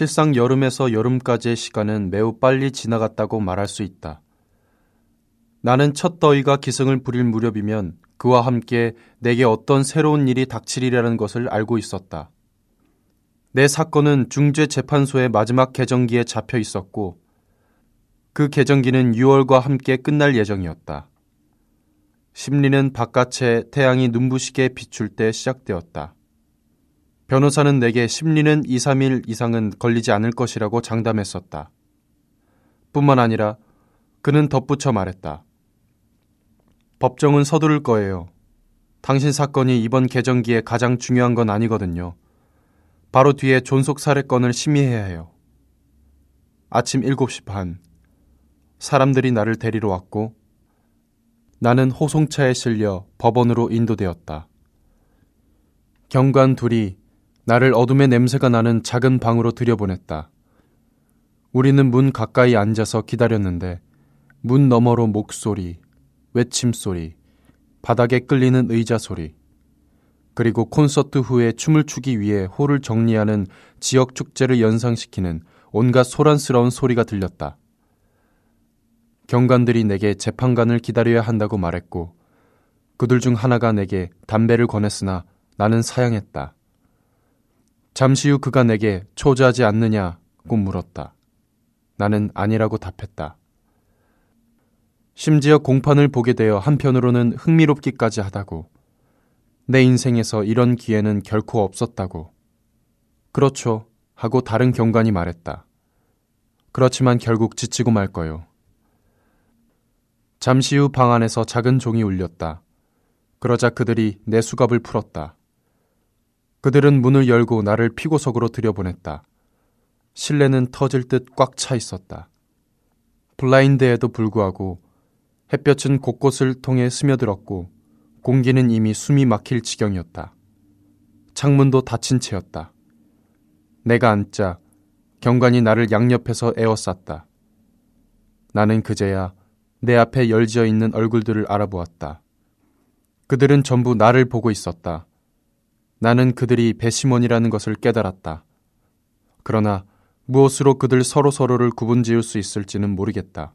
실상 여름에서 여름까지의 시간은 매우 빨리 지나갔다고 말할 수 있다. 나는 첫 더위가 기승을 부릴 무렵이면 그와 함께 내게 어떤 새로운 일이 닥치리라는 것을 알고 있었다. 내 사건은 중죄재판소의 마지막 개정기에 잡혀 있었고 그 개정기는 6월과 함께 끝날 예정이었다. 심리는 바깥에 태양이 눈부시게 비출 때 시작되었다. 변호사는 내게 심리는 2, 3일 이상은 걸리지 않을 것이라고 장담했었다. 뿐만 아니라 그는 덧붙여 말했다. 법정은 서두를 거예요. 당신 사건이 이번 개정기에 가장 중요한 건 아니거든요. 바로 뒤에 존속 사례건을 심의해야 해요. 아침 7시 반. 사람들이 나를 데리러 왔고 나는 호송차에 실려 법원으로 인도되었다. 경관 둘이 나를 어둠의 냄새가 나는 작은 방으로 들여보냈다. 우리는 문 가까이 앉아서 기다렸는데 문 너머로 목소리, 외침소리, 바닥에 끌리는 의자 소리, 그리고 콘서트 후에 춤을 추기 위해 홀을 정리하는 지역 축제를 연상시키는 온갖 소란스러운 소리가 들렸다. 경관들이 내게 재판관을 기다려야 한다고 말했고, 그들 중 하나가 내게 담배를 권했으나 나는 사양했다. 잠시 후 그가 내게 초조하지 않느냐고 물었다. 나는 아니라고 답했다. 심지어 공판을 보게 되어 한편으로는 흥미롭기까지 하다고. 내 인생에서 이런 기회는 결코 없었다고. 그렇죠. 하고 다른 경관이 말했다. 그렇지만 결국 지치고 말 거요. 잠시 후 방 안에서 작은 종이 울렸다. 그러자 그들이 내 수갑을 풀었다. 그들은 문을 열고 나를 피고석으로 들여보냈다. 실내는 터질 듯 꽉 차 있었다. 블라인드에도 불구하고 햇볕은 곳곳을 통해 스며들었고 공기는 이미 숨이 막힐 지경이었다. 창문도 닫힌 채였다. 내가 앉자 경관이 나를 양옆에서 에워쌌다. 나는 그제야 내 앞에 열지어 있는 얼굴들을 알아보았다. 그들은 전부 나를 보고 있었다. 나는 그들이 배심원이라는 것을 깨달았다. 그러나 무엇으로 그들 서로 서로를 구분 지을 수 있을지는 모르겠다.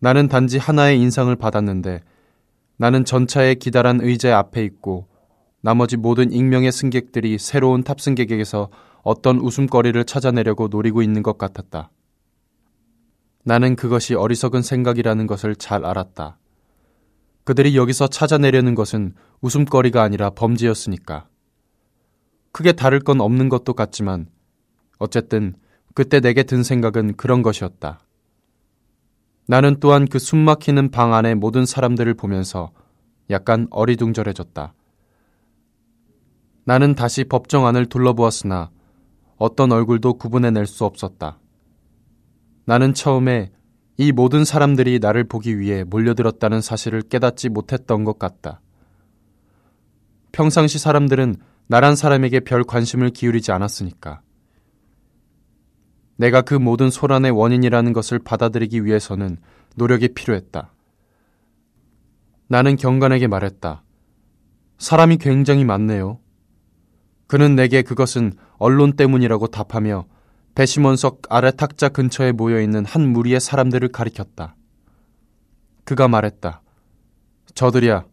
나는 단지 하나의 인상을 받았는데 나는 전차의 기다란 의자 앞에 있고 나머지 모든 익명의 승객들이 새로운 탑승객에게서 어떤 웃음거리를 찾아내려고 노리고 있는 것 같았다. 나는 그것이 어리석은 생각이라는 것을 잘 알았다. 그들이 여기서 찾아내려는 것은 웃음거리가 아니라 범죄였으니까. 크게 다를 건 없는 것도 같지만 어쨌든 그때 내게 든 생각은 그런 것이었다. 나는 또한 그 숨막히는 방 안의 모든 사람들을 보면서 약간 어리둥절해졌다. 나는 다시 법정 안을 둘러보았으나 어떤 얼굴도 구분해낼 수 없었다. 나는 처음에 이 모든 사람들이 나를 보기 위해 몰려들었다는 사실을 깨닫지 못했던 것 같다. 평상시 사람들은 나란 사람에게 별 관심을 기울이지 않았으니까. 내가 그 모든 소란의 원인이라는 것을 받아들이기 위해서는 노력이 필요했다. 나는 경관에게 말했다. 사람이 굉장히 많네요. 그는 내게 그것은 언론 때문이라고 답하며 배심원석 아래 탁자 근처에 모여 있는 한 무리의 사람들을 가리켰다. 그가 말했다. 저들이야.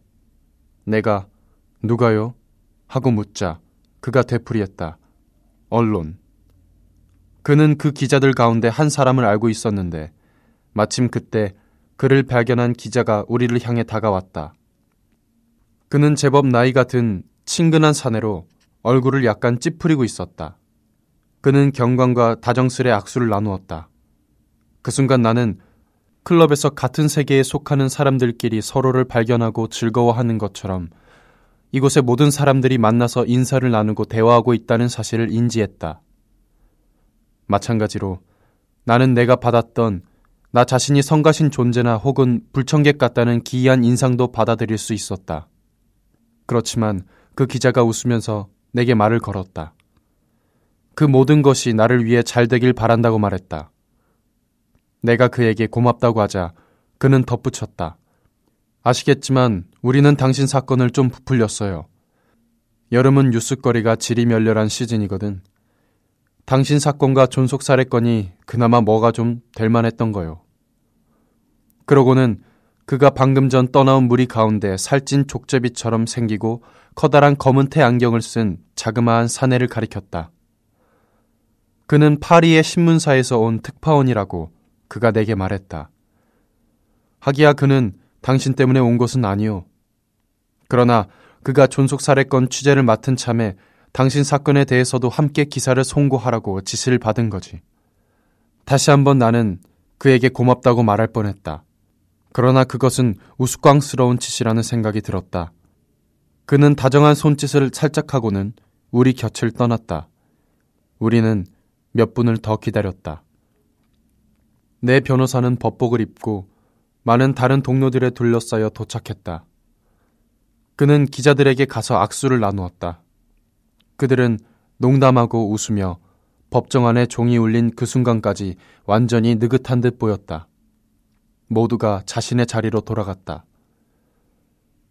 내가 누가요? 하고 묻자 그가 되풀이했다. 언론. 그는 그 기자들 가운데 한 사람을 알고 있었는데 마침 그때 그를 발견한 기자가 우리를 향해 다가왔다. 그는 제법 나이가 든 친근한 사내로 얼굴을 약간 찌푸리고 있었다. 그는 경관과 다정스레 악수를 나누었다. 그 순간 나는 클럽에서 같은 세계에 속하는 사람들끼리 서로를 발견하고 즐거워하는 것처럼 이곳의 모든 사람들이 만나서 인사를 나누고 대화하고 있다는 사실을 인지했다. 마찬가지로 나는 내가 받았던 나 자신이 성가신 존재나 혹은 불청객 같다는 기이한 인상도 받아들일 수 있었다. 그렇지만 그 기자가 웃으면서 내게 말을 걸었다. 그 모든 것이 나를 위해 잘 되길 바란다고 말했다. 내가 그에게 고맙다고 하자 그는 덧붙였다. 아시겠지만 우리는 당신 사건을 좀 부풀렸어요. 여름은 뉴스거리가 지리멸렬한 시즌이거든. 당신 사건과 존속 살해건이 그나마 뭐가 좀 될 만했던 거요. 그러고는 그가 방금 전 떠나온 무리 가운데 살찐 족제비처럼 생기고 커다란 검은 태 안경을 쓴 자그마한 사내를 가리켰다. 그는 파리의 신문사에서 온 특파원이라고 그가 내게 말했다. 하기야 그는 당신 때문에 온 것은 아니오. 그러나 그가 존속 살해건 취재를 맡은 참에 당신 사건에 대해서도 함께 기사를 송고하라고 지시를 받은 거지. 다시 한번 나는 그에게 고맙다고 말할 뻔했다. 그러나 그것은 우스꽝스러운 짓이라는 생각이 들었다. 그는 다정한 손짓을 살짝 하고는 우리 곁을 떠났다. 우리는 몇 분을 더 기다렸다. 내 변호사는 법복을 입고 많은 다른 동료들에 둘러싸여 도착했다. 그는 기자들에게 가서 악수를 나누었다. 그들은 농담하고 웃으며 법정 안에 종이 울린 그 순간까지 완전히 느긋한 듯 보였다. 모두가 자신의 자리로 돌아갔다.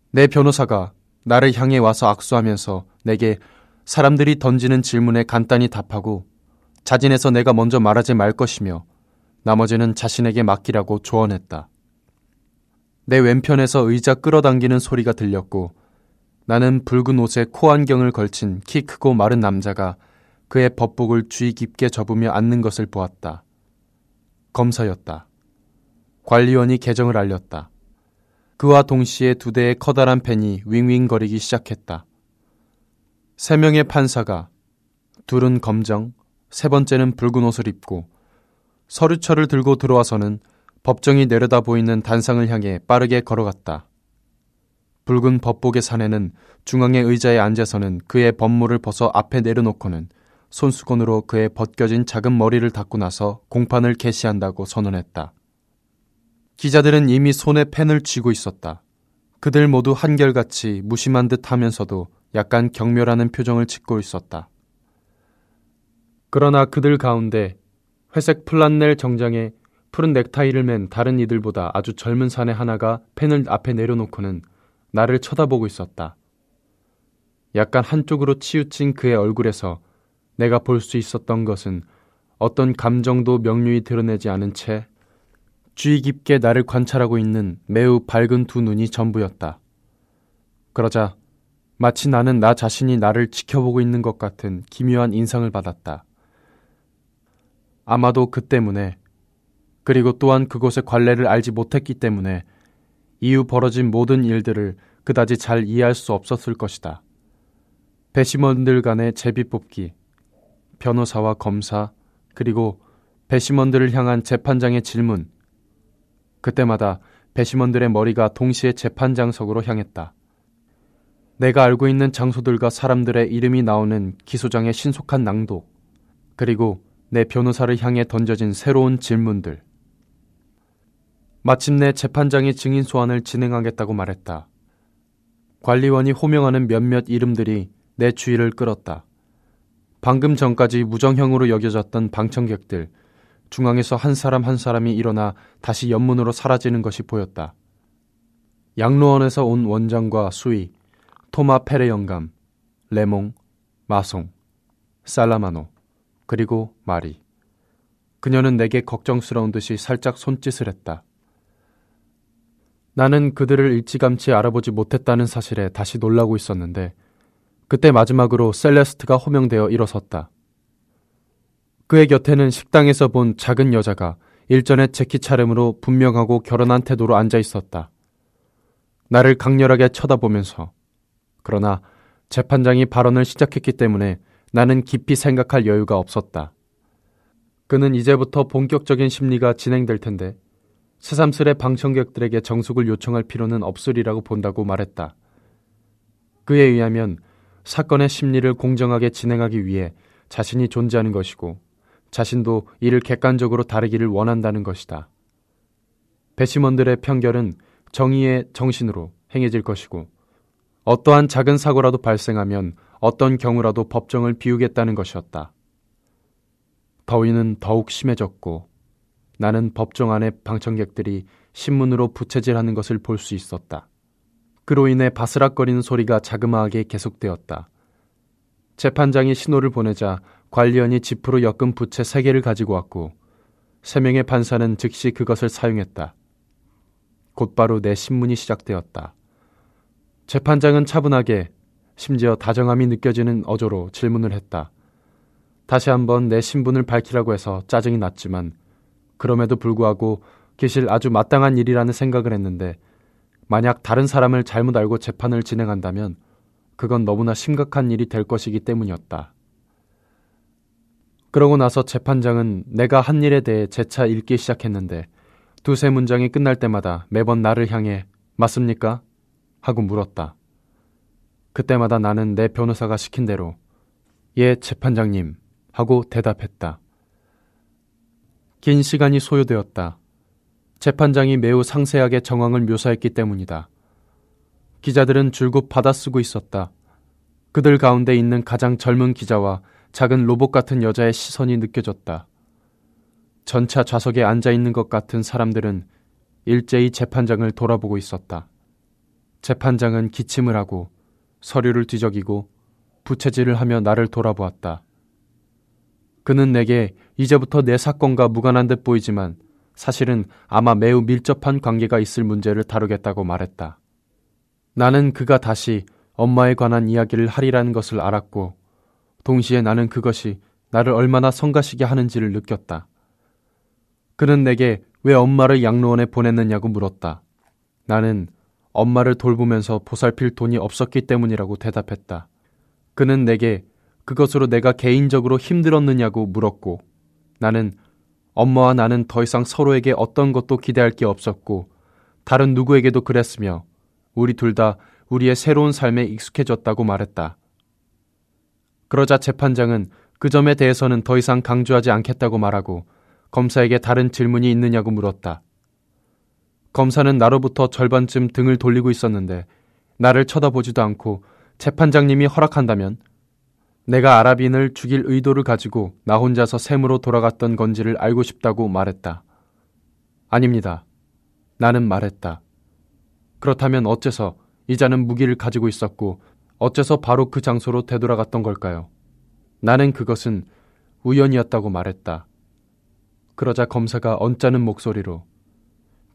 내 변호사가 나를 향해 와서 악수하면서 내게 사람들이 던지는 질문에 간단히 답하고 자진해서 내가 먼저 말하지 말 것이며 나머지는 자신에게 맡기라고 조언했다. 내 왼편에서 의자 끌어당기는 소리가 들렸고 나는 붉은 옷에 코안경을 걸친 키 크고 마른 남자가 그의 법복을 주의 깊게 접으며 앉는 것을 보았다. 검사였다. 관리원이 계정을 알렸다. 그와 동시에 두 대의 커다란 펜이 윙윙거리기 시작했다. 세 명의 판사가 둘은 검정, 세 번째는 붉은 옷을 입고 서류철을 들고 들어와서는 법정이 내려다 보이는 단상을 향해 빠르게 걸어갔다. 붉은 법복의 사내는 중앙의 의자에 앉아서는 그의 법무를 벗어 앞에 내려놓고는 손수건으로 그의 벗겨진 작은 머리를 닦고 나서 공판을 개시한다고 선언했다. 기자들은 이미 손에 펜을 쥐고 있었다. 그들 모두 한결같이 무심한 듯 하면서도 약간 경멸하는 표정을 짓고 있었다. 그러나 그들 가운데 회색 플란넬 정장에 푸른 넥타이를 맨 다른 이들보다 아주 젊은 사내 하나가 펜을 앞에 내려놓고는 나를 쳐다보고 있었다. 약간 한쪽으로 치우친 그의 얼굴에서 내가 볼 수 있었던 것은 어떤 감정도 명료히 드러내지 않은 채 주의 깊게 나를 관찰하고 있는 매우 밝은 두 눈이 전부였다. 그러자 마치 나는 나 자신이 나를 지켜보고 있는 것 같은 기묘한 인상을 받았다. 아마도 그 때문에 그리고 또한 그곳의 관례를 알지 못했기 때문에 이후 벌어진 모든 일들을 그다지 잘 이해할 수 없었을 것이다. 배심원들 간의 제비 뽑기, 변호사와 검사, 그리고 배심원들을 향한 재판장의 질문, 그때마다 배심원들의 머리가 동시에 재판장석으로 향했다. 내가 알고 있는 장소들과 사람들의 이름이 나오는 기소장의 신속한 낭독, 그리고 내 변호사를 향해 던져진 새로운 질문들. 마침내 재판장이 증인 소환을 진행하겠다고 말했다. 관리원이 호명하는 몇몇 이름들이 내 주의를 끌었다. 방금 전까지 무정형으로 여겨졌던 방청객들, 중앙에서 한 사람 한 사람이 일어나 다시 연문으로 사라지는 것이 보였다. 양로원에서 온 원장과 수위, 토마 페레 영감, 레몽, 마송, 살라마노, 그리고 마리. 그녀는 내게 걱정스러운 듯이 살짝 손짓을 했다. 나는 그들을 일찌감치 알아보지 못했다는 사실에 다시 놀라고 있었는데 그때 마지막으로 셀레스트가 호명되어 일어섰다. 그의 곁에는 식당에서 본 작은 여자가 일전의 재키 차림으로 분명하고 결혼한 태도로 앉아 있었다. 나를 강렬하게 쳐다보면서 그러나 재판장이 발언을 시작했기 때문에 나는 깊이 생각할 여유가 없었다. 그는 이제부터 본격적인 심리가 진행될 텐데 새삼스레 방청객들에게 정숙을 요청할 필요는 없으리라고 본다고 말했다. 그에 의하면 사건의 심리를 공정하게 진행하기 위해 자신이 존재하는 것이고 자신도 이를 객관적으로 다루기를 원한다는 것이다. 배심원들의 편결은 정의의 정신으로 행해질 것이고 어떠한 작은 사고라도 발생하면 어떤 경우라도 법정을 비우겠다는 것이었다. 더위는 더욱 심해졌고 나는 법정 안의 방청객들이 신문으로 부채질하는 것을 볼 수 있었다. 그로 인해 바스락거리는 소리가 자그마하게 계속되었다. 재판장이 신호를 보내자 관리원이 지프로 엮은 부채 3개를 가지고 왔고 3명의 판사는 즉시 그것을 사용했다. 곧바로 내 신문이 시작되었다. 재판장은 차분하게 심지어 다정함이 느껴지는 어조로 질문을 했다. 다시 한번 내 신분을 밝히라고 해서 짜증이 났지만 그럼에도 불구하고 기실 아주 마땅한 일이라는 생각을 했는데 만약 다른 사람을 잘못 알고 재판을 진행한다면 그건 너무나 심각한 일이 될 것이기 때문이었다. 그러고 나서 재판장은 내가 한 일에 대해 재차 읽기 시작했는데 두세 문장이 끝날 때마다 매번 나를 향해 맞습니까? 하고 물었다. 그때마다 나는 내 변호사가 시킨 대로 예, 재판장님 하고 대답했다. 긴 시간이 소요되었다. 재판장이 매우 상세하게 정황을 묘사했기 때문이다. 기자들은 줄곧 받아쓰고 있었다. 그들 가운데 있는 가장 젊은 기자와 작은 로봇 같은 여자의 시선이 느껴졌다. 전차 좌석에 앉아 있는 것 같은 사람들은 일제히 재판장을 돌아보고 있었다. 재판장은 기침을 하고 서류를 뒤적이고 부채질을 하며 나를 돌아보았다. 그는 내게 이제부터 내 사건과 무관한 듯 보이지만 사실은 아마 매우 밀접한 관계가 있을 문제를 다루겠다고 말했다. 나는 그가 다시 엄마에 관한 이야기를 하리라는 것을 알았고, 동시에 나는 그것이 나를 얼마나 성가시게 하는지를 느꼈다. 그는 내게 왜 엄마를 양로원에 보냈느냐고 물었다. 나는 엄마를 돌보면서 보살필 돈이 없었기 때문이라고 대답했다. 그는 내게 그것으로 내가 개인적으로 힘들었느냐고 물었고, 나는 엄마와 나는 더 이상 서로에게 어떤 것도 기대할 게 없었고 다른 누구에게도 그랬으며 우리 둘 다 우리의 새로운 삶에 익숙해졌다고 말했다. 그러자 재판장은 그 점에 대해서는 더 이상 강조하지 않겠다고 말하고 검사에게 다른 질문이 있느냐고 물었다. 검사는 나로부터 절반쯤 등을 돌리고 있었는데 나를 쳐다보지도 않고 재판장님이 허락한다면 내가 아랍인을 죽일 의도를 가지고 나 혼자서 샘으로 돌아갔던 건지를 알고 싶다고 말했다. 아닙니다. 나는 말했다. 그렇다면 어째서 이자는 무기를 가지고 있었고 어째서 바로 그 장소로 되돌아갔던 걸까요? 나는 그것은 우연이었다고 말했다. 그러자 검사가 언짢은 목소리로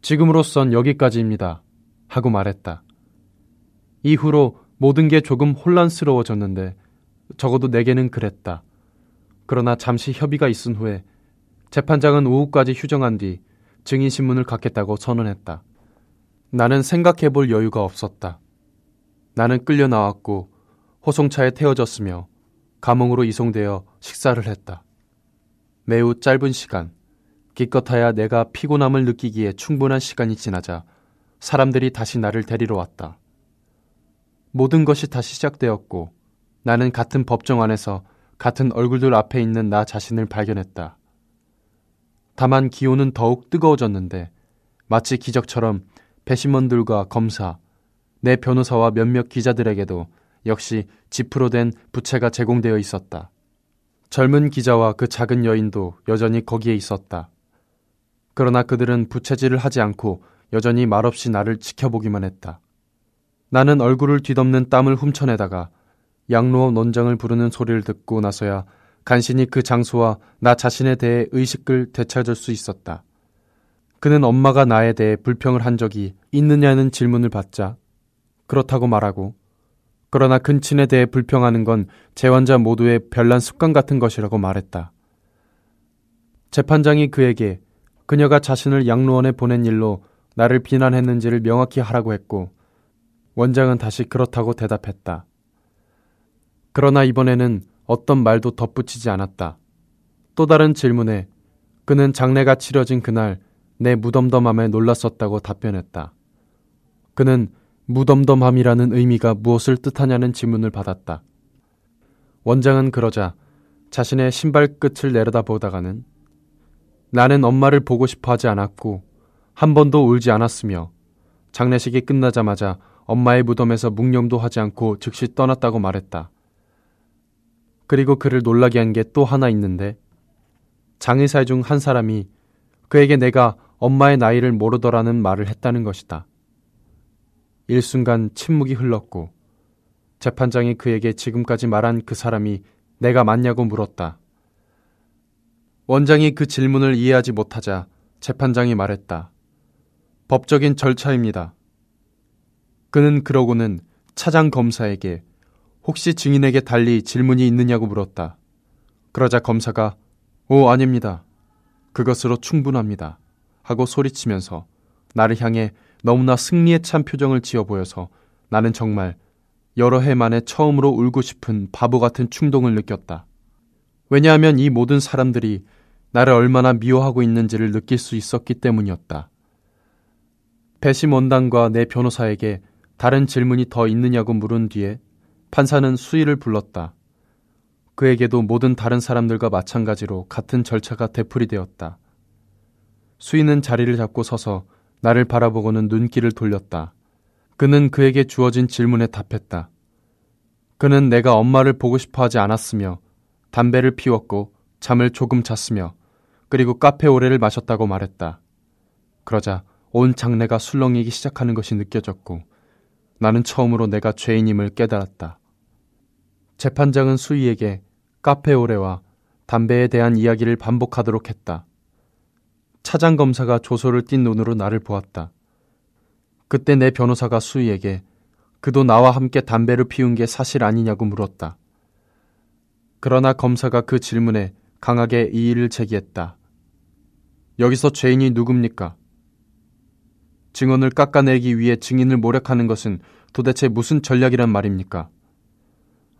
지금으로선 여기까지입니다. 하고 말했다. 이후로 모든 게 조금 혼란스러워졌는데 적어도 내게는 그랬다. 그러나 잠시 협의가 있은 후에 재판장은 오후까지 휴정한 뒤 증인신문을 갖겠다고 선언했다. 나는 생각해 볼 여유가 없었다. 나는 끌려 나왔고 호송차에 태워졌으며 감옥으로 이송되어 식사를 했다. 매우 짧은 시간, 기껏하야 내가 피곤함을 느끼기에 충분한 시간이 지나자 사람들이 다시 나를 데리러 왔다. 모든 것이 다시 시작되었고 나는 같은 법정 안에서 같은 얼굴들 앞에 있는 나 자신을 발견했다. 다만 기온은 더욱 뜨거워졌는데 마치 기적처럼 배심원들과 검사, 내 변호사와 몇몇 기자들에게도 역시 지프로 된 부채가 제공되어 있었다. 젊은 기자와 그 작은 여인도 여전히 거기에 있었다. 그러나 그들은 부채질을 하지 않고 여전히 말없이 나를 지켜보기만 했다. 나는 얼굴을 뒤덮는 땀을 훔쳐내다가 양로원 원장을 부르는 소리를 듣고 나서야 간신히 그 장소와 나 자신에 대해 의식을 되찾을 수 있었다. 그는 엄마가 나에 대해 불평을 한 적이 있느냐는 질문을 받자 그렇다고 말하고 그러나 근친에 대해 불평하는 건 재환자 모두의 별난 습관 같은 것이라고 말했다. 재판장이 그에게 그녀가 자신을 양로원에 보낸 일로 나를 비난했는지를 명확히 하라고 했고 원장은 다시 그렇다고 대답했다. 그러나 이번에는 어떤 말도 덧붙이지 않았다. 또 다른 질문에 그는 장례가 치러진 그날 내 무덤덤함에 놀랐었다고 답변했다. 그는 무덤덤함이라는 의미가 무엇을 뜻하냐는 질문을 받았다. 원장은 그러자 자신의 신발 끝을 내려다 보다가는 나는 엄마를 보고 싶어 하지 않았고 한 번도 울지 않았으며 장례식이 끝나자마자 엄마의 무덤에서 묵념도 하지 않고 즉시 떠났다고 말했다. 그리고 그를 놀라게 한 게 또 하나 있는데 장의사 중 한 사람이 그에게 내가 엄마의 나이를 모르더라는 말을 했다는 것이다. 일순간 침묵이 흘렀고 재판장이 그에게 지금까지 말한 그 사람이 내가 맞냐고 물었다. 원장이 그 질문을 이해하지 못하자 재판장이 말했다. 법적인 절차입니다. 그는 그러고는 차장 검사에게 혹시 증인에게 달리 질문이 있느냐고 물었다. 그러자 검사가 오, 아닙니다. 그것으로 충분합니다. 하고 소리치면서 나를 향해 너무나 승리에 찬 표정을 지어 보여서 나는 정말 여러 해 만에 처음으로 울고 싶은 바보 같은 충동을 느꼈다. 왜냐하면 이 모든 사람들이 나를 얼마나 미워하고 있는지를 느낄 수 있었기 때문이었다. 배심 원단과 내 변호사에게 다른 질문이 더 있느냐고 물은 뒤에 판사는 수위를 불렀다. 그에게도 모든 다른 사람들과 마찬가지로 같은 절차가 되풀이되었다. 수인은 자리를 잡고 서서 나를 바라보고는 눈길을 돌렸다. 그는 그에게 주어진 질문에 답했다. 그는 내가 엄마를 보고 싶어 하지 않았으며 담배를 피웠고 잠을 조금 잤으며 그리고 카페 오레를 마셨다고 말했다. 그러자 온 장내가 술렁이기 시작하는 것이 느껴졌고 나는 처음으로 내가 죄인임을 깨달았다. 재판장은 수희에게 카페 오레와 담배에 대한 이야기를 반복하도록 했다. 차장 검사가 조소를 띈 눈으로 나를 보았다. 그때 내 변호사가 수희에게 그도 나와 함께 담배를 피운 게 사실 아니냐고 물었다. 그러나 검사가 그 질문에 강하게 이의를 제기했다. 여기서 죄인이 누굽니까? 증언을 깎아내기 위해 증인을 모략하는 것은 도대체 무슨 전략이란 말입니까?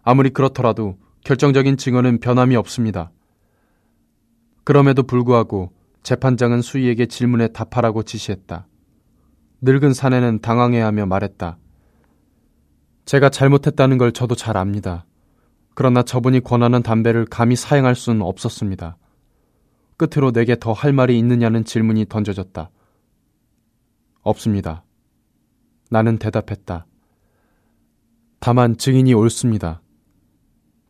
아무리 그렇더라도 결정적인 증언은 변함이 없습니다. 그럼에도 불구하고 재판장은 수희에게 질문에 답하라고 지시했다. 늙은 사내는 당황해하며 말했다. 제가 잘못했다는 걸 저도 잘 압니다. 그러나 저분이 권하는 담배를 감히 사용할 수는 없었습니다. 끝으로 내게 더 할 말이 있느냐는 질문이 던져졌다. 없습니다. 나는 대답했다. 다만 증인이 옳습니다.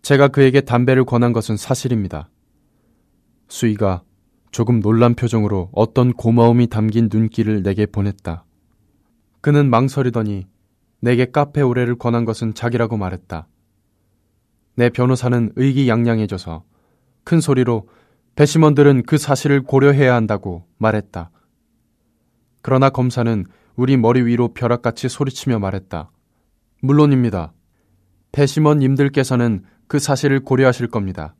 제가 그에게 담배를 권한 것은 사실입니다. 수희가 조금 놀란 표정으로 어떤 고마움이 담긴 눈길을 내게 보냈다. 그는 망설이더니 내게 카페 오래를 권한 것은 자기라고 말했다. 내 변호사는 의기양양해져서 큰 소리로 배심원들은 그 사실을 고려해야 한다고 말했다. 그러나 검사는 우리 머리 위로 벼락같이 소리치며 말했다. 물론입니다. 배심원님들께서는 그 사실을 고려하실 겁니다.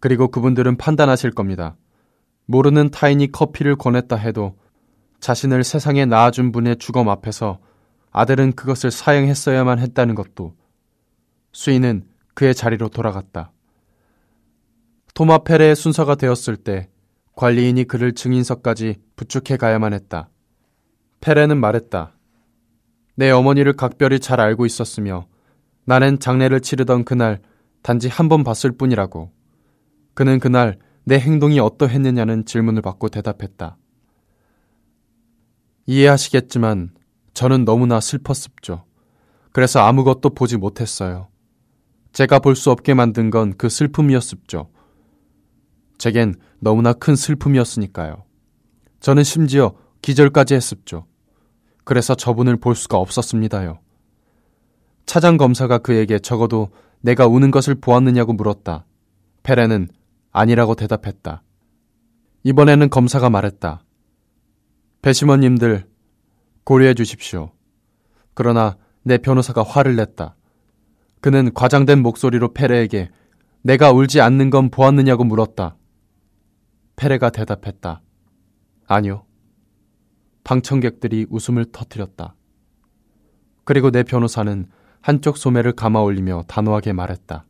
그리고 그분들은 판단하실 겁니다. 모르는 타인이 커피를 권했다 해도 자신을 세상에 낳아준 분의 주검 앞에서 아들은 그것을 사용했어야만 했다는 것도 수인은 그의 자리로 돌아갔다. 토마 페레의 순서가 되었을 때 관리인이 그를 증인석까지 부축해 가야만 했다. 페레는 말했다. 내 어머니를 각별히 잘 알고 있었으며 나는 장례를 치르던 그날 단지 한 번 봤을 뿐이라고. 그는 그날 내 행동이 어떠했느냐는 질문을 받고 대답했다. 이해하시겠지만 저는 너무나 슬펐습죠. 그래서 아무것도 보지 못했어요. 제가 볼 수 없게 만든 건 그 슬픔이었습죠. 제겐 너무나 큰 슬픔이었으니까요. 저는 심지어 기절까지 했습죠. 그래서 저분을 볼 수가 없었습니다요. 차장 검사가 그에게 적어도 내가 우는 것을 보았느냐고 물었다. 페레는 아니라고 대답했다. 이번에는 검사가 말했다. 배심원님들 고려해 주십시오. 그러나 내 변호사가 화를 냈다. 그는 과장된 목소리로 페레에게 내가 울지 않는 건 보았느냐고 물었다. 페레가 대답했다. 아니요. 방청객들이 웃음을 터뜨렸다. 그리고 내 변호사는 한쪽 소매를 감아 올리며 단호하게 말했다.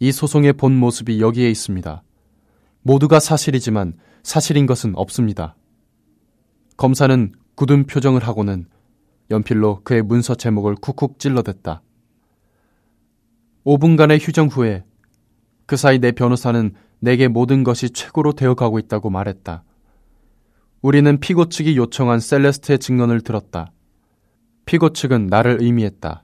이 소송의 본 모습이 여기에 있습니다. 모두가 사실이지만 사실인 것은 없습니다. 검사는 굳은 표정을 하고는 연필로 그의 문서 제목을 쿡쿡 찔러댔다. 5분간의 휴정 후에 그 사이 내 변호사는 내게 모든 것이 최고로 되어가고 있다고 말했다. 우리는 피고 측이 요청한 셀레스트의 증언을 들었다. 피고 측은 나를 의미했다.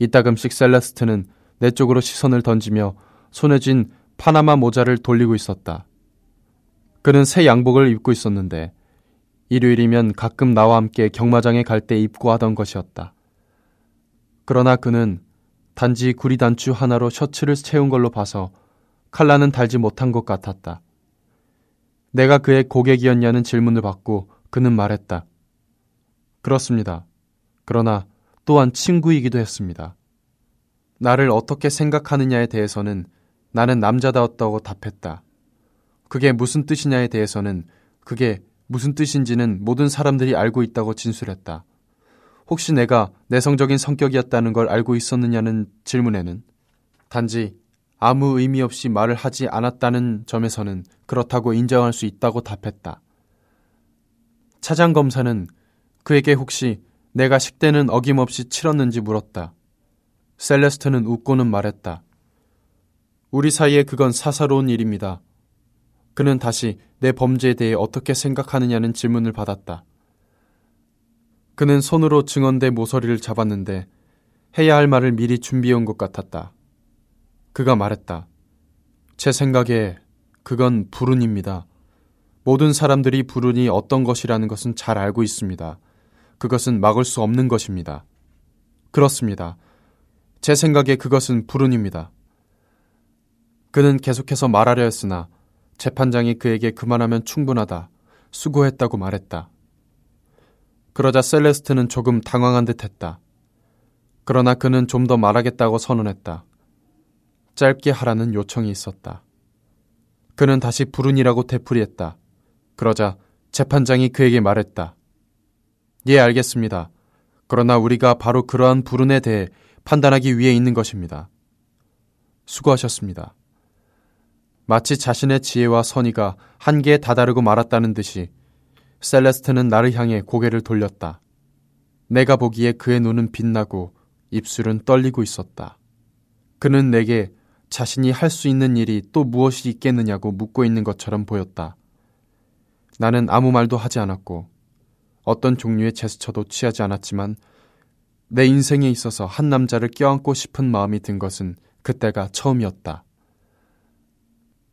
이따금씩 셀레스트는 내 쪽으로 시선을 던지며 손에 쥔 파나마 모자를 돌리고 있었다. 그는 새 양복을 입고 있었는데 일요일이면 가끔 나와 함께 경마장에 갈 때 입고 하던 것이었다. 그러나 그는 단지 구리단추 하나로 셔츠를 채운 걸로 봐서 칼라는 달지 못한 것 같았다. 내가 그의 고객이었냐는 질문을 받고 그는 말했다. 그렇습니다. 그러나 또한 친구이기도 했습니다. 나를 어떻게 생각하느냐에 대해서는 나는 남자다웠다고 답했다. 그게 무슨 뜻이냐에 대해서는 그게 무슨 뜻인지는 모든 사람들이 알고 있다고 진술했다. 혹시 내가 내성적인 성격이었다는 걸 알고 있었느냐는 질문에는 단지 아무 의미 없이 말을 하지 않았다는 점에서는 그렇다고 인정할 수 있다고 답했다. 차장 검사는 그에게 혹시 내가 식대는 어김없이 치렀는지 물었다. 셀레스트는 웃고는 말했다. 우리 사이에 그건 사사로운 일입니다. 그는 다시 내 범죄에 대해 어떻게 생각하느냐는 질문을 받았다. 그는 손으로 증언대 모서리를 잡았는데 해야 할 말을 미리 준비해온 것 같았다. 그가 말했다. 제 생각에 그건 불운입니다. 모든 사람들이 불운이 어떤 것이라는 것은 잘 알고 있습니다. 그것은 막을 수 없는 것입니다. 그렇습니다. 제 생각에 그것은 불운입니다. 그는 계속해서 말하려 했으나 재판장이 그에게 그만하면 충분하다. 수고했다고 말했다. 그러자 셀레스트는 조금 당황한 듯 했다. 그러나 그는 좀 더 말하겠다고 선언했다. 짧게 하라는 요청이 있었다. 그는 다시 불운이라고 되풀이했다. 그러자 재판장이 그에게 말했다. 예, 알겠습니다. 그러나 우리가 바로 그러한 불운에 대해 판단하기 위해 있는 것입니다. 수고하셨습니다. 마치 자신의 지혜와 선의가 한계에 다다르고 말았다는 듯이 셀레스트는 나를 향해 고개를 돌렸다. 내가 보기에 그의 눈은 빛나고 입술은 떨리고 있었다. 그는 내게 자신이 할 수 있는 일이 또 무엇이 있겠느냐고 묻고 있는 것처럼 보였다. 나는 아무 말도 하지 않았고 어떤 종류의 제스처도 취하지 않았지만 내 인생에 있어서 한 남자를 껴안고 싶은 마음이 든 것은 그때가 처음이었다.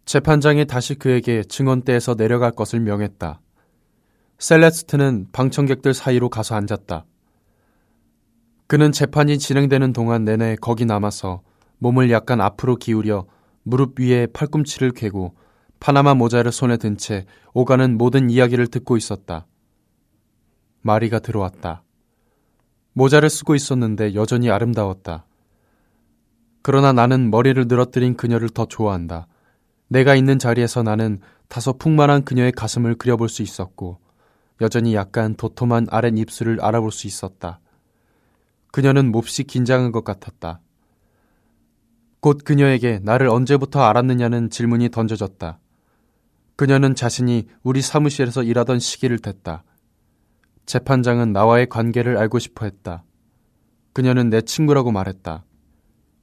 재판장이 다시 그에게 증언대에서 내려갈 것을 명했다. 셀레스트는 방청객들 사이로 가서 앉았다. 그는 재판이 진행되는 동안 내내 거기 남아서 몸을 약간 앞으로 기울여 무릎 위에 팔꿈치를 괴고 파나마 모자를 손에 든 채 오가는 모든 이야기를 듣고 있었다. 마리가 들어왔다. 모자를 쓰고 있었는데 여전히 아름다웠다. 그러나 나는 머리를 늘어뜨린 그녀를 더 좋아한다. 내가 있는 자리에서 나는 다소 풍만한 그녀의 가슴을 그려볼 수 있었고 여전히 약간 도톰한 아랫 입술을 알아볼 수 있었다. 그녀는 몹시 긴장한 것 같았다. 곧 그녀에게 나를 언제부터 알았느냐는 질문이 던져졌다. 그녀는 자신이 우리 사무실에서 일하던 시기를 댔다. 재판장은 나와의 관계를 알고 싶어 했다. 그녀는 내 친구라고 말했다.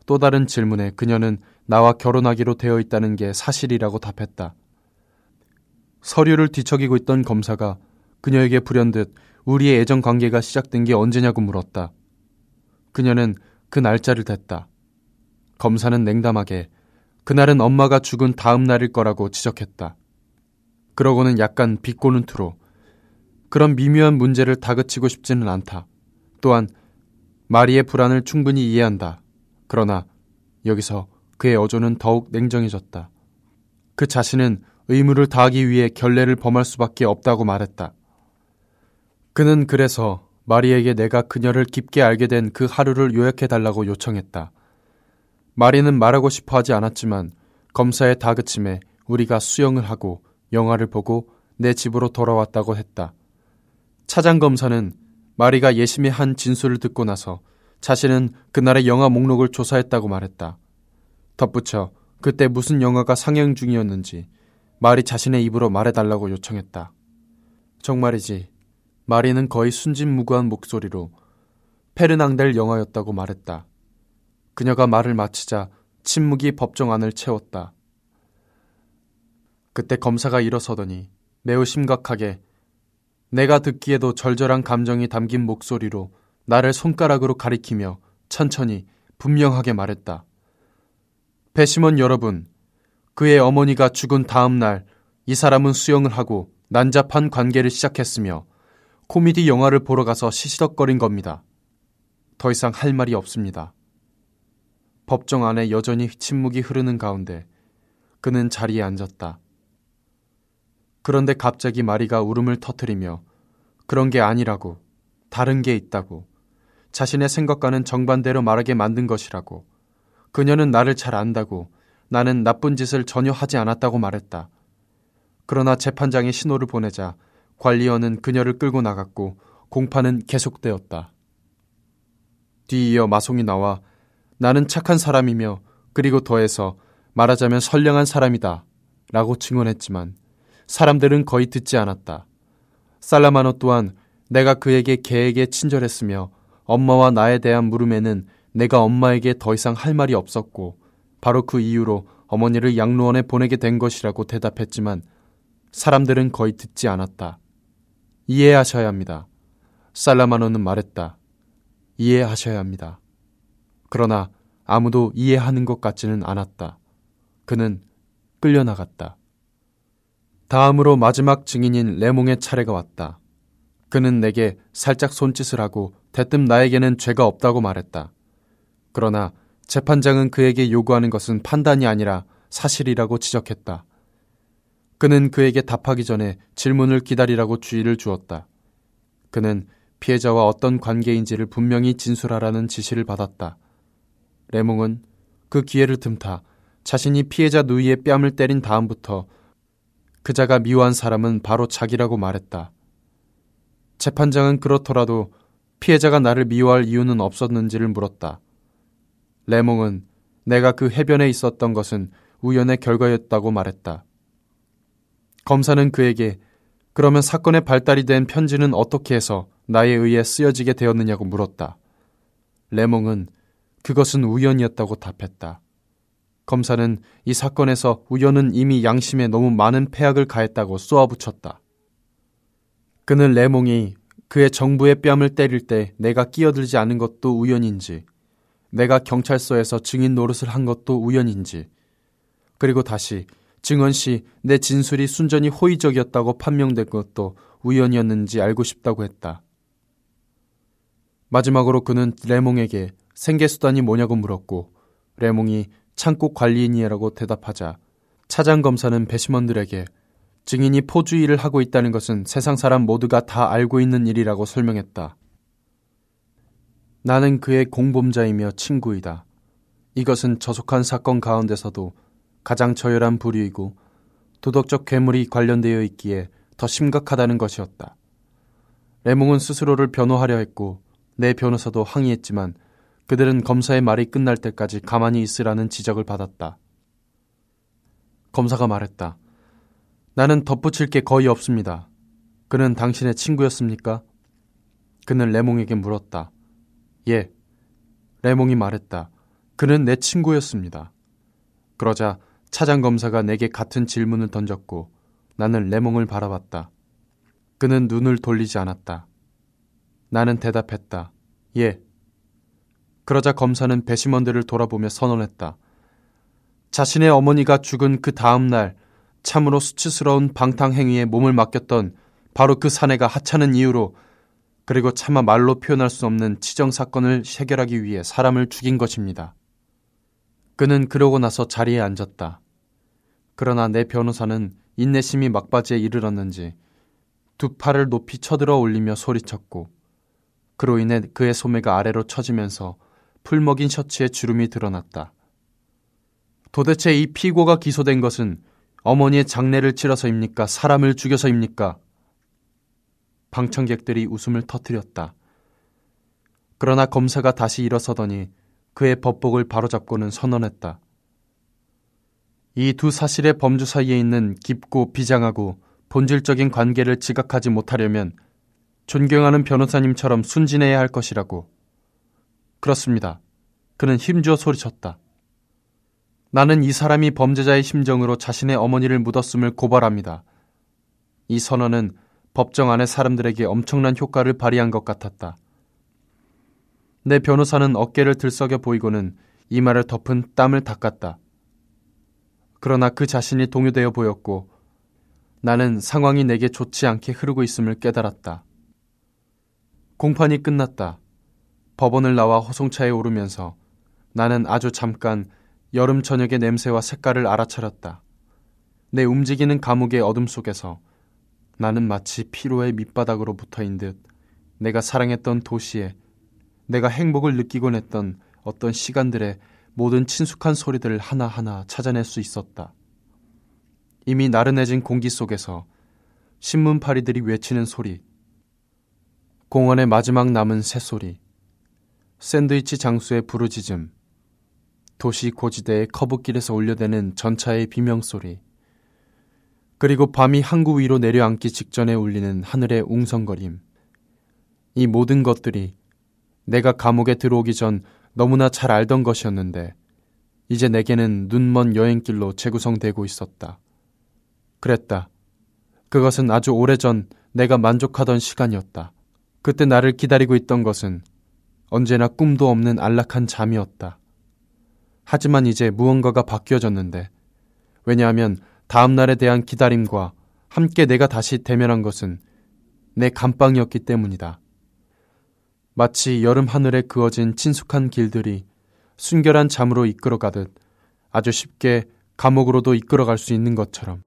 또 다른 질문에 그녀는 나와 결혼하기로 되어 있다는 게 사실이라고 답했다. 서류를 뒤척이고 있던 검사가 그녀에게 불현듯 우리의 애정 관계가 시작된 게 언제냐고 물었다. 그녀는 그 날짜를 댔다. 검사는 냉담하게 그날은 엄마가 죽은 다음 날일 거라고 지적했다. 그러고는 약간 비꼬는 투로 그런 미묘한 문제를 다그치고 싶지는 않다. 또한 마리의 불안을 충분히 이해한다. 그러나 여기서 그의 어조는 더욱 냉정해졌다. 그 자신은 의무를 다하기 위해 결례를 범할 수밖에 없다고 말했다. 그는 그래서 마리에게 내가 그녀를 깊게 알게 된 그 하루를 요약해 달라고 요청했다. 마리는 말하고 싶어 하지 않았지만 검사의 다그침에 우리가 수영을 하고 영화를 보고 내 집으로 돌아왔다고 했다. 차장 검사는 마리가 예심히 한 진술을 듣고 나서 자신은 그날의 영화 목록을 조사했다고 말했다. 덧붙여 그때 무슨 영화가 상영 중이었는지 마리 자신의 입으로 말해달라고 요청했다. 정말이지 마리는 거의 순진무구한 목소리로 페르낭델 영화였다고 말했다. 그녀가 말을 마치자 침묵이 법정 안을 채웠다. 그때 검사가 일어서더니 매우 심각하게 내가 듣기에도 절절한 감정이 담긴 목소리로 나를 손가락으로 가리키며 천천히 분명하게 말했다. 배심원 여러분, 그의 어머니가 죽은 다음 날 이 사람은 수영을 하고 난잡한 관계를 시작했으며 코미디 영화를 보러 가서 시시덕거린 겁니다. 더 이상 할 말이 없습니다. 법정 안에 여전히 침묵이 흐르는 가운데 그는 자리에 앉았다. 그런데 갑자기 마리가 울음을 터뜨리며 그런 게 아니라고, 다른 게 있다고, 자신의 생각과는 정반대로 말하게 만든 것이라고, 그녀는 나를 잘 안다고, 나는 나쁜 짓을 전혀 하지 않았다고 말했다. 그러나 재판장이 신호를 보내자 관리원은 그녀를 끌고 나갔고 공판은 계속되었다. 뒤이어 마송이 나와 나는 착한 사람이며 그리고 더해서 말하자면 선량한 사람이다 라고 증언했지만 사람들은 거의 듣지 않았다. 살라마노 또한 내가 그에게 개에게 친절했으며 엄마와 나에 대한 물음에는 내가 엄마에게 더 이상 할 말이 없었고 바로 그 이유로 어머니를 양로원에 보내게 된 것이라고 대답했지만 사람들은 거의 듣지 않았다. 이해하셔야 합니다. 살라마노는 말했다. 이해하셔야 합니다. 그러나 아무도 이해하는 것 같지는 않았다. 그는 끌려나갔다. 다음으로 마지막 증인인 레몽의 차례가 왔다. 그는 내게 살짝 손짓을 하고 대뜸 나에게는 죄가 없다고 말했다. 그러나 재판장은 그에게 요구하는 것은 판단이 아니라 사실이라고 지적했다. 그는 그에게 답하기 전에 질문을 기다리라고 주의를 주었다. 그는 피해자와 어떤 관계인지를 분명히 진술하라는 지시를 받았다. 레몽은 그 기회를 틈타 자신이 피해자 누이의 뺨을 때린 다음부터 그자가 미워한 사람은 바로 자기라고 말했다. 재판장은 그렇더라도 피해자가 나를 미워할 이유는 없었는지를 물었다. 레몽은 내가 그 해변에 있었던 것은 우연의 결과였다고 말했다. 검사는 그에게 그러면 사건의 발달이 된 편지는 어떻게 해서 나에 의해 쓰여지게 되었느냐고 물었다. 레몽은 그것은 우연이었다고 답했다. 검사는 이 사건에서 우연은 이미 양심에 너무 많은 폐악을 가했다고 쏘아붙였다. 그는 레몽이 그의 정부의 뺨을 때릴 때 내가 끼어들지 않은 것도 우연인지, 내가 경찰서에서 증인 노릇을 한 것도 우연인지, 그리고 다시 증언 시 내 진술이 순전히 호의적이었다고 판명된 것도 우연이었는지 알고 싶다고 했다. 마지막으로 그는 레몽에게 생계수단이 뭐냐고 물었고 레몽이 창고 관리인이라고 대답하자 차장 검사는 배심원들에게 증인이 포주의를 하고 있다는 것은 세상 사람 모두가 다 알고 있는 일이라고 설명했다. 나는 그의 공범자이며 친구이다. 이것은 저속한 사건 가운데서도 가장 저열한 부류이고 도덕적 괴물이 관련되어 있기에 더 심각하다는 것이었다. 레몽은 스스로를 변호하려 했고 내 변호사도 항의했지만 그들은 검사의 말이 끝날 때까지 가만히 있으라는 지적을 받았다. 검사가 말했다. 나는 덧붙일 게 거의 없습니다. 그는 당신의 친구였습니까? 그는 레몽에게 물었다. 예. 레몽이 말했다. 그는 내 친구였습니다. 그러자 차장 검사가 내게 같은 질문을 던졌고 나는 레몽을 바라봤다. 그는 눈을 돌리지 않았다. 나는 대답했다. 예. 그러자 검사는 배심원들을 돌아보며 선언했다. 자신의 어머니가 죽은 그 다음 날 참으로 수치스러운 방탕행위에 몸을 맡겼던 바로 그 사내가 하찮은 이유로 그리고 차마 말로 표현할 수 없는 치정 사건을 해결하기 위해 사람을 죽인 것입니다. 그는 그러고 나서 자리에 앉았다. 그러나 내 변호사는 인내심이 막바지에 이르렀는지 두 팔을 높이 쳐들어 올리며 소리쳤고 그로 인해 그의 소매가 아래로 처지면서 풀먹인 셔츠에 주름이 드러났다. 도대체 이 피고가 기소된 것은 어머니의 장례를 치러서입니까? 사람을 죽여서입니까? 방청객들이 웃음을 터뜨렸다. 그러나 검사가 다시 일어서더니 그의 법복을 바로잡고는 선언했다. 이 두 사실의 범주 사이에 있는 깊고 비장하고 본질적인 관계를 지각하지 못하려면 존경하는 변호사님처럼 순진해야 할 것이라고. 그렇습니다. 그는 힘주어 소리쳤다. 나는 이 사람이 범죄자의 심정으로 자신의 어머니를 묻었음을 고발합니다. 이 선언은 법정 안의 사람들에게 엄청난 효과를 발휘한 것 같았다. 내 변호사는 어깨를 들썩여 보이고는 이마를 덮은 땀을 닦았다. 그러나 그 자신이 동요되어 보였고 나는 상황이 내게 좋지 않게 흐르고 있음을 깨달았다. 공판이 끝났다. 법원을 나와 호송차에 오르면서 나는 아주 잠깐 여름 저녁의 냄새와 색깔을 알아차렸다. 내 움직이는 감옥의 어둠 속에서 나는 마치 피로의 밑바닥으로 붙어인 듯 내가 사랑했던 도시에 내가 행복을 느끼곤 했던 어떤 시간들의 모든 친숙한 소리들을 하나하나 찾아낼 수 있었다. 이미 나른해진 공기 속에서 신문파리들이 외치는 소리, 공원의 마지막 남은 새소리, 샌드위치 장수의 부르짖음, 도시 고지대의 커브길에서 울려대는 전차의 비명소리, 그리고 밤이 항구 위로 내려앉기 직전에 울리는 하늘의 웅성거림. 이 모든 것들이 내가 감옥에 들어오기 전 너무나 잘 알던 것이었는데 이제 내게는 눈먼 여행길로 재구성되고 있었다. 그랬다. 그것은 아주 오래전 내가 만족하던 시간이었다. 그때 나를 기다리고 있던 것은 언제나 꿈도 없는 안락한 잠이었다. 하지만 이제 무언가가 바뀌어졌는데 왜냐하면 다음 날에 대한 기다림과 함께 내가 다시 대면한 것은 내 감방이었기 때문이다. 마치 여름 하늘에 그어진 친숙한 길들이 순결한 잠으로 이끌어가듯 아주 쉽게 감옥으로도 이끌어갈 수 있는 것처럼